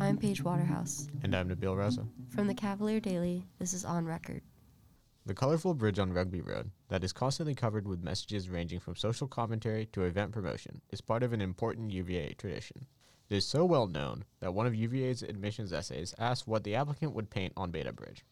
I'm Paige Waterhouse. And I'm Nabil Raza. From the Cavalier Daily, this is On Record. The colorful bridge on Rugby Road, that is constantly covered with messages ranging from social commentary to event promotion, is part of an important UVA tradition. It is so well known that one of UVA's admissions essays asked what the applicant would paint on Beta Bridge.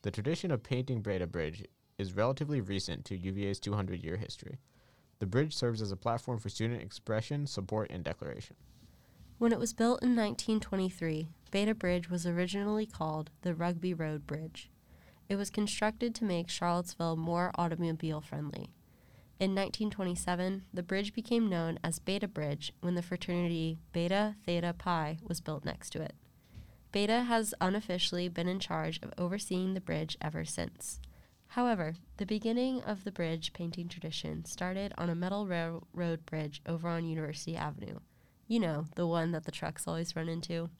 The tradition of painting Beta Bridge is relatively recent to UVA's 200 year history. The bridge serves as a platform for student expression, support, and declaration. When it was built in 1923, Beta Bridge was originally called the Rugby Road Bridge. It was constructed to make Charlottesville more automobile friendly. In 1927, the bridge became known as Beta Bridge when the fraternity Beta Theta Pi was built next to it. Beta has unofficially been in charge of overseeing the bridge ever since. However, the beginning of the bridge painting tradition started on a metal railroad bridge over on University Avenue. You know, the one that the trucks always run into.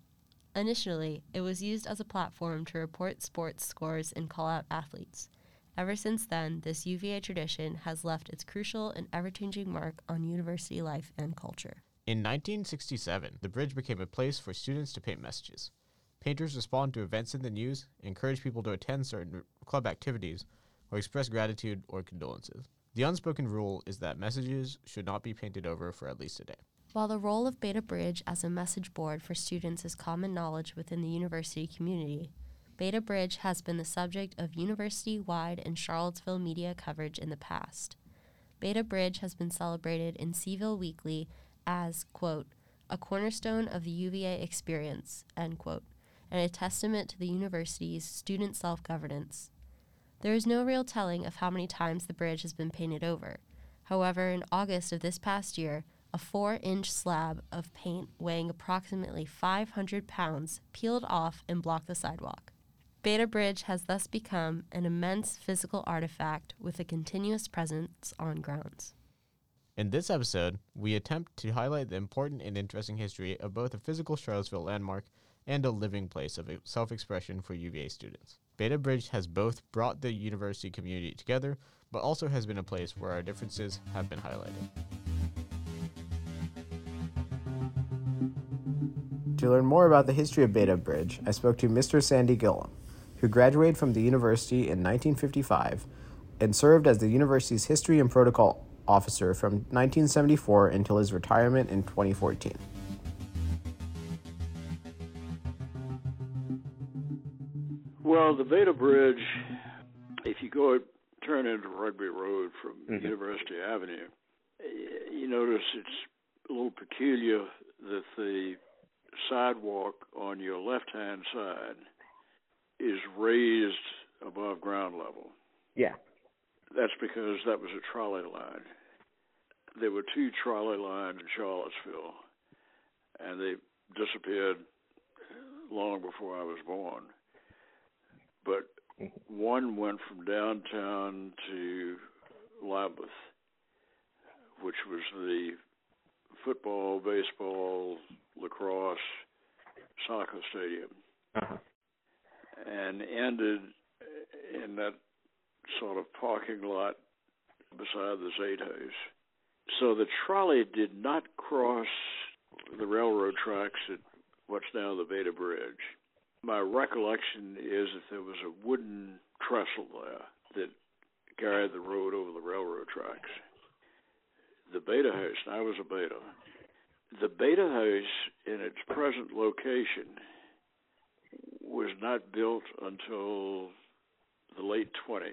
Initially, it was used as a platform to report sports scores and call out athletes. Ever since then, this UVA tradition has left its crucial and ever changing mark on university life and culture. In 1967, the bridge became a place for students to paint messages. Painters respond to events in the news, encourage people to attend certain club activities, or express gratitude or condolences. The unspoken rule is that messages should not be painted over for at least a day. While the role of Beta Bridge as a message board for students is common knowledge within the university community, Beta Bridge has been the subject of university wide and Charlottesville media coverage in the past. Beta Bridge has been celebrated in CVille Weekly as, quote, a cornerstone of the UVA experience, end quote, and a testament to the university's student self governance. There is no real telling of how many times the bridge has been painted over. However, in August of this past year, a four inch slab of paint weighing approximately 500 pounds peeled off and blocked the sidewalk. Beta Bridge has thus become an immense physical artifact with a continuous presence on grounds. In this episode, we attempt to highlight the important and interesting history of both a physical Charlottesville landmark and a living place of self expression for UVA students. Beta Bridge has both brought the university community together, but also has been a place where our differences have been highlighted. To learn more about the history of Beta Bridge, I spoke to Mr. Sandy Gilliam, who graduated from the university in 1955 and served as the university's history and protocol officer from 1974 until his retirement in 2014. Well, the Beta Bridge, if you go turn into Rugby Road from mm-hmm. University Avenue, you notice it's a little peculiar that the sidewalk on your left hand side is raised above ground level. Yeah. That's because that was a trolley line. There were two trolley lines in Charlottesville, and they disappeared long before I was born. But one went from downtown to Lambeth, which was the football, baseball, lacrosse, soccer stadium, uh-huh. and ended in that sort of parking lot beside the House. So the trolley did not cross the railroad tracks at what's now the Beta Bridge. My recollection is that there was a wooden trestle there that carried the road over the railroad tracks the Beta House, and I was a Beta. The Beta House, in its present location, was not built until the late 20s.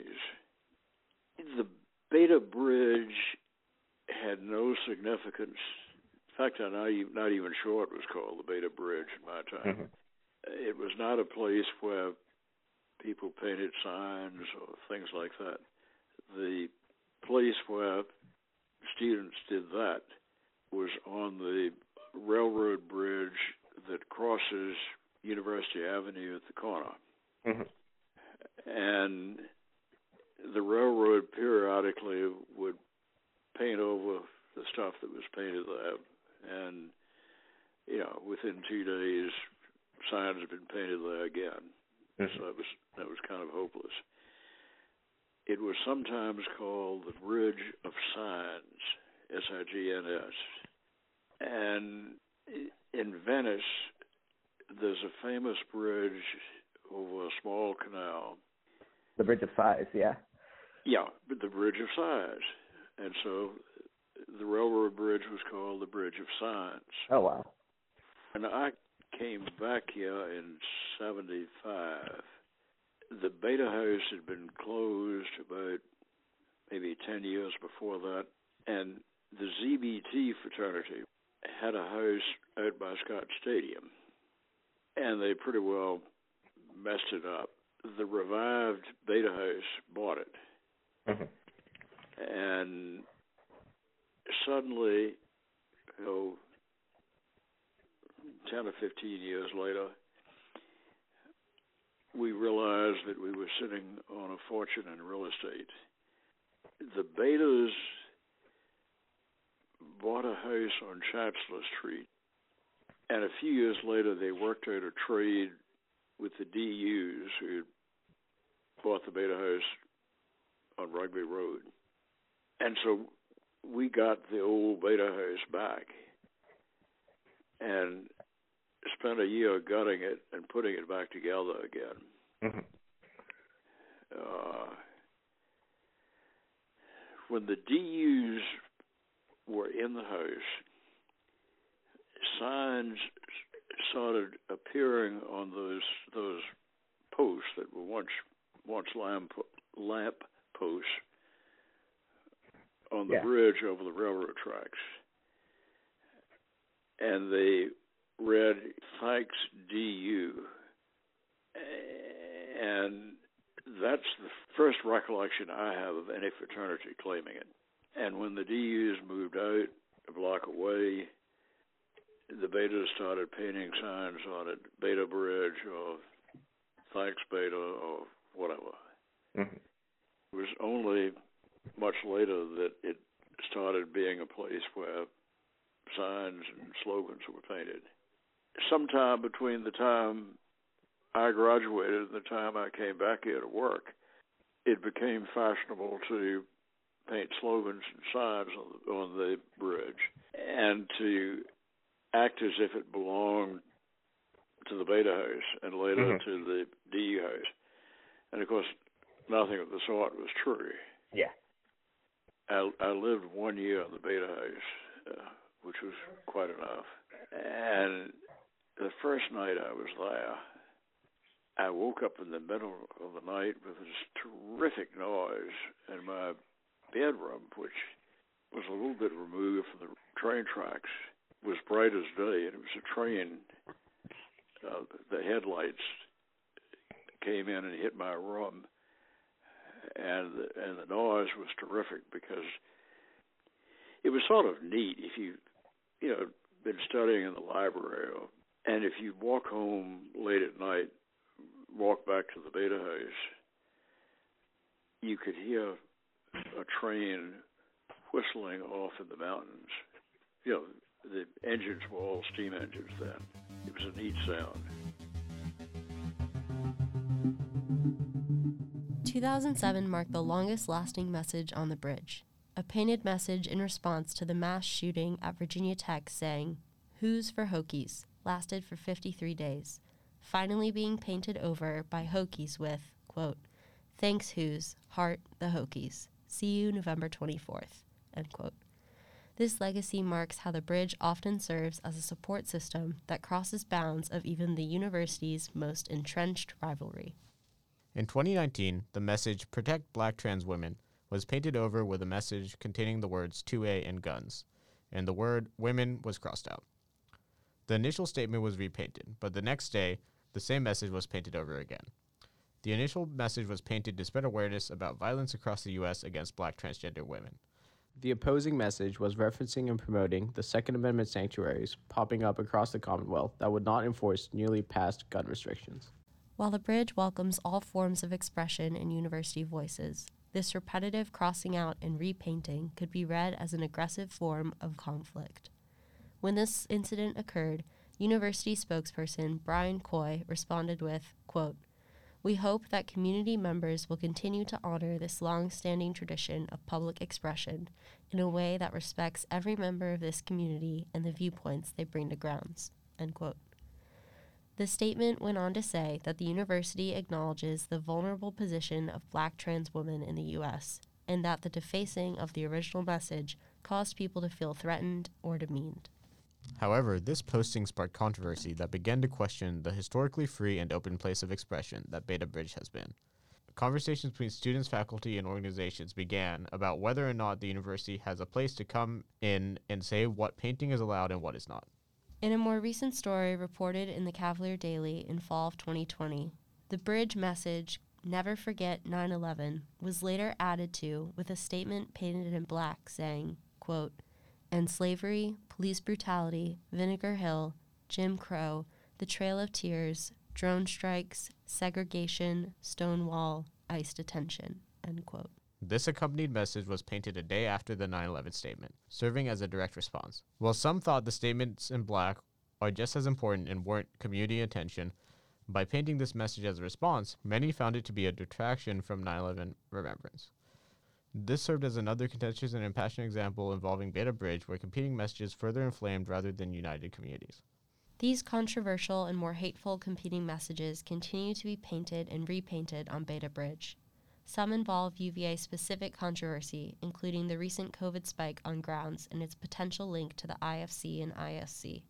The Beta Bridge had no significance. In fact, I'm not even, not even sure it was called the Beta Bridge in my time. Mm-hmm. It was not a place where people painted signs or things like that. The place where students did that was on the railroad bridge that crosses University Avenue at the corner. Mm-hmm. And the railroad periodically would paint over the stuff that was painted there. And, you know, within two days, signs had been painted there again. Mm-hmm. So that was that was kind of hopeless. It was sometimes called the Bridge of Signs, S I G N S. And in Venice, there's a famous bridge over a small canal. The Bridge of Sighs, yeah. Yeah, the Bridge of Sighs. And so the railroad bridge was called the Bridge of Science. Oh, wow. And I came back here in 75. The Beta House had been closed about maybe 10 years before that. And the ZBT fraternity had a house out by Scott Stadium. And they pretty well messed it up. The revived Beta House bought it. Mm-hmm. And suddenly, you know, 10 or 15 years later, we realized that we were sitting on a fortune in real estate. The Betas bought a house on Chancellor Street, and a few years later, they worked out a trade with the DUs who bought the Beta House on Rugby Road. And so we got the old Beta House back and spent a year gutting it and putting it back together again. Mm-hmm. Uh, when the DUs were in the house, signs started appearing on those those posts that were once once lamp lamp posts on the Yeah. bridge over the railroad tracks, and they read "Thanks DU," and that's the first recollection I have of any fraternity claiming it. And when the DUs moved out a block away, the Betas started painting signs on it, Beta Bridge or Thanks Beta or whatever. Mm-hmm. It was only much later that it started being a place where signs and slogans were painted. Sometime between the time I graduated and the time I came back here to work, it became fashionable to paint slogans and signs on the, on the bridge and to act as if it belonged to the Beta House and later Mhm. to the DU House. And of course, nothing of the sort was true. Yeah. I, I lived one year in the Beta House, uh, which was quite enough. And the first night I was there, I woke up in the middle of the night with this terrific noise in my bedroom, which was a little bit removed from the train tracks. It was bright as day, and it was a train. Uh, the headlights came in and hit my room, and the, and the noise was terrific because it was sort of neat if you you know been studying in the library or, and if you walk home late at night walk back to the beta house you could hear a train whistling off in the mountains you know the engines were all steam engines then it was a neat sound 2007 marked the longest lasting message on the bridge. A painted message in response to the mass shooting at Virginia Tech saying, Hoos for Hokies? Lasted for 53 days, finally being painted over by Hokies with, quote, Thanks, Hoos, Heart, the Hokies. See you November 24th, end quote. This legacy marks how the bridge often serves as a support system that crosses bounds of even the university's most entrenched rivalry. In 2019, the message Protect Black Trans Women was painted over with a message containing the words 2A and guns, and the word women was crossed out. The initial statement was repainted, but the next day, the same message was painted over again. The initial message was painted to spread awareness about violence across the U.S. against black transgender women. The opposing message was referencing and promoting the Second Amendment sanctuaries popping up across the Commonwealth that would not enforce newly passed gun restrictions. While the bridge welcomes all forms of expression and university voices, this repetitive crossing out and repainting could be read as an aggressive form of conflict. When this incident occurred, university spokesperson Brian Coy responded with, quote, We hope that community members will continue to honor this long standing tradition of public expression in a way that respects every member of this community and the viewpoints they bring to grounds. End quote. The statement went on to say that the university acknowledges the vulnerable position of black trans women in the U.S. and that the defacing of the original message caused people to feel threatened or demeaned. However, this posting sparked controversy that began to question the historically free and open place of expression that Beta Bridge has been. Conversations between students, faculty, and organizations began about whether or not the university has a place to come in and say what painting is allowed and what is not. In a more recent story reported in the Cavalier Daily in fall of 2020, the bridge message, Never Forget 9 11, was later added to with a statement painted in black saying, quote, and slavery, police brutality, Vinegar Hill, Jim Crow, the Trail of Tears, drone strikes, segregation, Stonewall, ICE detention. End quote. This accompanied message was painted a day after the 9 11 statement, serving as a direct response. While some thought the statements in black are just as important and warrant community attention, by painting this message as a response, many found it to be a detraction from 9 11 remembrance. This served as another contentious and impassioned example involving Beta Bridge, where competing messages further inflamed rather than united communities. These controversial and more hateful competing messages continue to be painted and repainted on Beta Bridge. Some involve UVA specific controversy, including the recent COVID spike on grounds and its potential link to the IFC and ISC,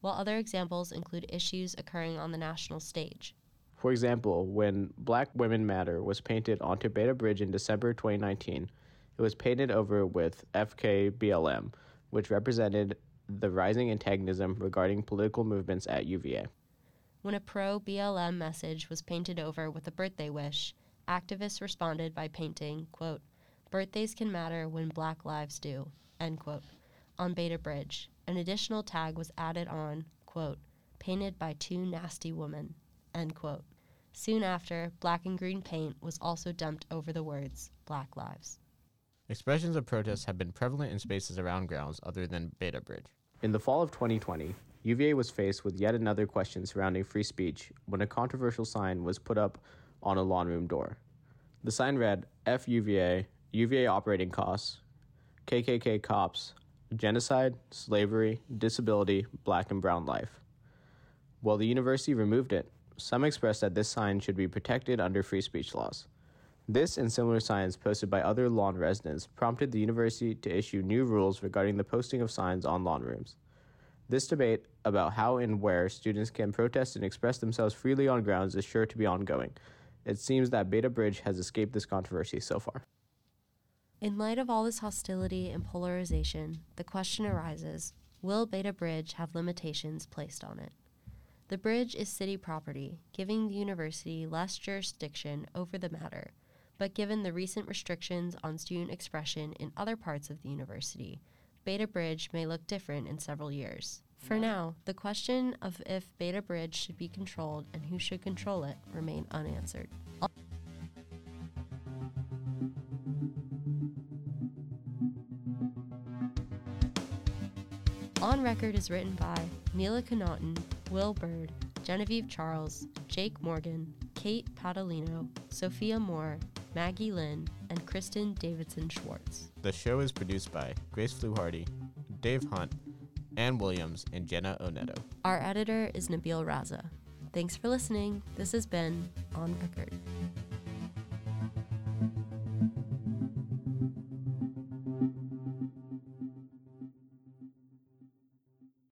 while other examples include issues occurring on the national stage. For example, when Black Women Matter was painted onto Beta Bridge in December 2019, it was painted over with FKBLM, which represented the rising antagonism regarding political movements at UVA. When a pro BLM message was painted over with a birthday wish, activists responded by painting, quote, Birthdays can matter when black lives do, end quote, on Beta Bridge. An additional tag was added on, quote, painted by two nasty women, end quote. Soon after, black and green paint was also dumped over the words Black Lives. Expressions of protest have been prevalent in spaces around grounds other than Beta Bridge. In the fall of 2020, UVA was faced with yet another question surrounding free speech when a controversial sign was put up on a lawn room door. The sign read F UVA, UVA operating costs, KKK cops, genocide, slavery, disability, black and brown life. While the university removed it, some expressed that this sign should be protected under free speech laws. This and similar signs posted by other lawn residents prompted the university to issue new rules regarding the posting of signs on lawn rooms. This debate about how and where students can protest and express themselves freely on grounds is sure to be ongoing. It seems that Beta Bridge has escaped this controversy so far. In light of all this hostility and polarization, the question arises will Beta Bridge have limitations placed on it? The bridge is city property, giving the university less jurisdiction over the matter, but given the recent restrictions on student expression in other parts of the university, Beta Bridge may look different in several years. For now, the question of if Beta Bridge should be controlled and who should control it remain unanswered. On Record is written by Mila Connaughton, Will Bird, Genevieve Charles, Jake Morgan, Kate Padalino, Sophia Moore, Maggie Lynn, and Kristen Davidson Schwartz. The show is produced by Grace Fluharty, Dave Hunt, Ann Williams, and Jenna Oneto. Our editor is Nabil Raza. Thanks for listening. This has been On Record.